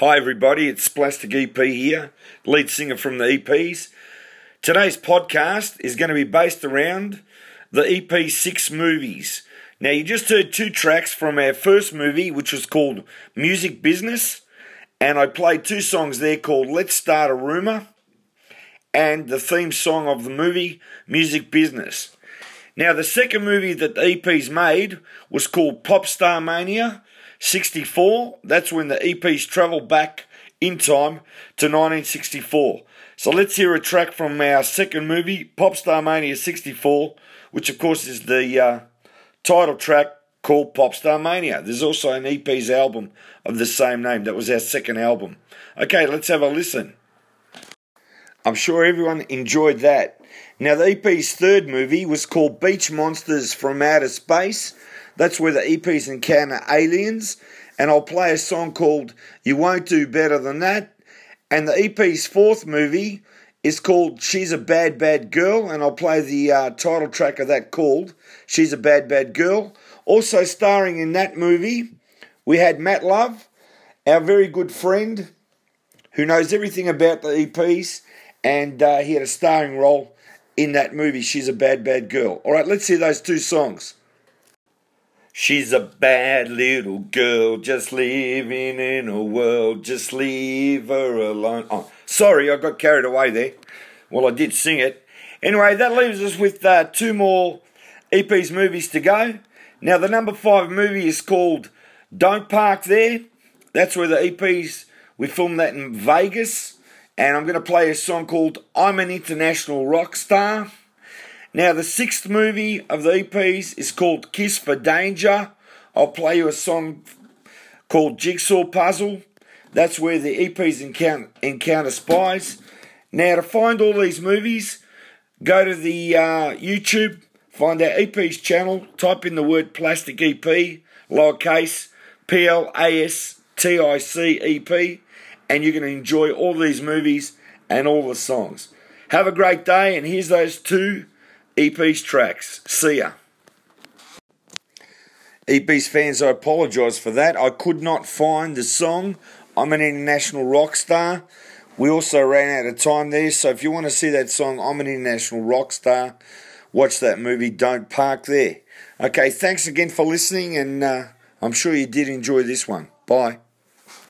Hi, everybody, it's Plastic EP here, lead singer from the EPs. Today's podcast is going to be based around the EP six movies. Now, you just heard two tracks from our first movie, which was called Music Business, and I played two songs there called Let's Start a Rumor and the theme song of the movie, Music Business. Now, the second movie that the EPs made was called Popstar Mania 64. That's when the EPs travel back in time to 1964. So let's hear a track from our second movie, Popstar Mania 64, which of course is the uh, title track called Popstar Mania. There's also an EP's album of the same name. That was our second album. Okay, let's have a listen. I'm sure everyone enjoyed that. Now, the EP's third movie was called Beach Monsters from Outer Space. That's where the EPs encounter aliens. And I'll play a song called You Won't Do Better Than That. And the EP's fourth movie is called She's a Bad Bad Girl. And I'll play the uh, title track of that called She's a Bad Bad Girl. Also starring in that movie, we had Matt Love, our very good friend who knows everything about the EPs. And uh, he had a starring role in that movie, She's a Bad, Bad Girl. All right, let's hear those two songs. She's a bad little girl, just living in a world, just leave her alone. Oh, sorry, I got carried away there. Well, I did sing it. Anyway, that leaves us with uh, two more EP's movies to go. Now, the number five movie is called Don't Park There. That's where the EPs, we filmed that in Vegas and I'm going to play a song called I'm an International Rock Star. Now, the sixth movie of the EPs is called Kiss for Danger. I'll play you a song called Jigsaw Puzzle. That's where the EPs encounter, encounter spies. Now, to find all these movies, go to the uh, YouTube, find our EP's channel, type in the word Plastic EP, lowercase, P L A S T I C E P and you're going to enjoy all these movies and all the songs. Have a great day, and here's those two EP's tracks. See ya. EP's fans, I apologise for that. I could not find the song. I'm an international rock star. We also ran out of time there, so if you want to see that song, I'm an international rock star, watch that movie, Don't Park There. Okay, thanks again for listening, and uh, I'm sure you did enjoy this one. Bye.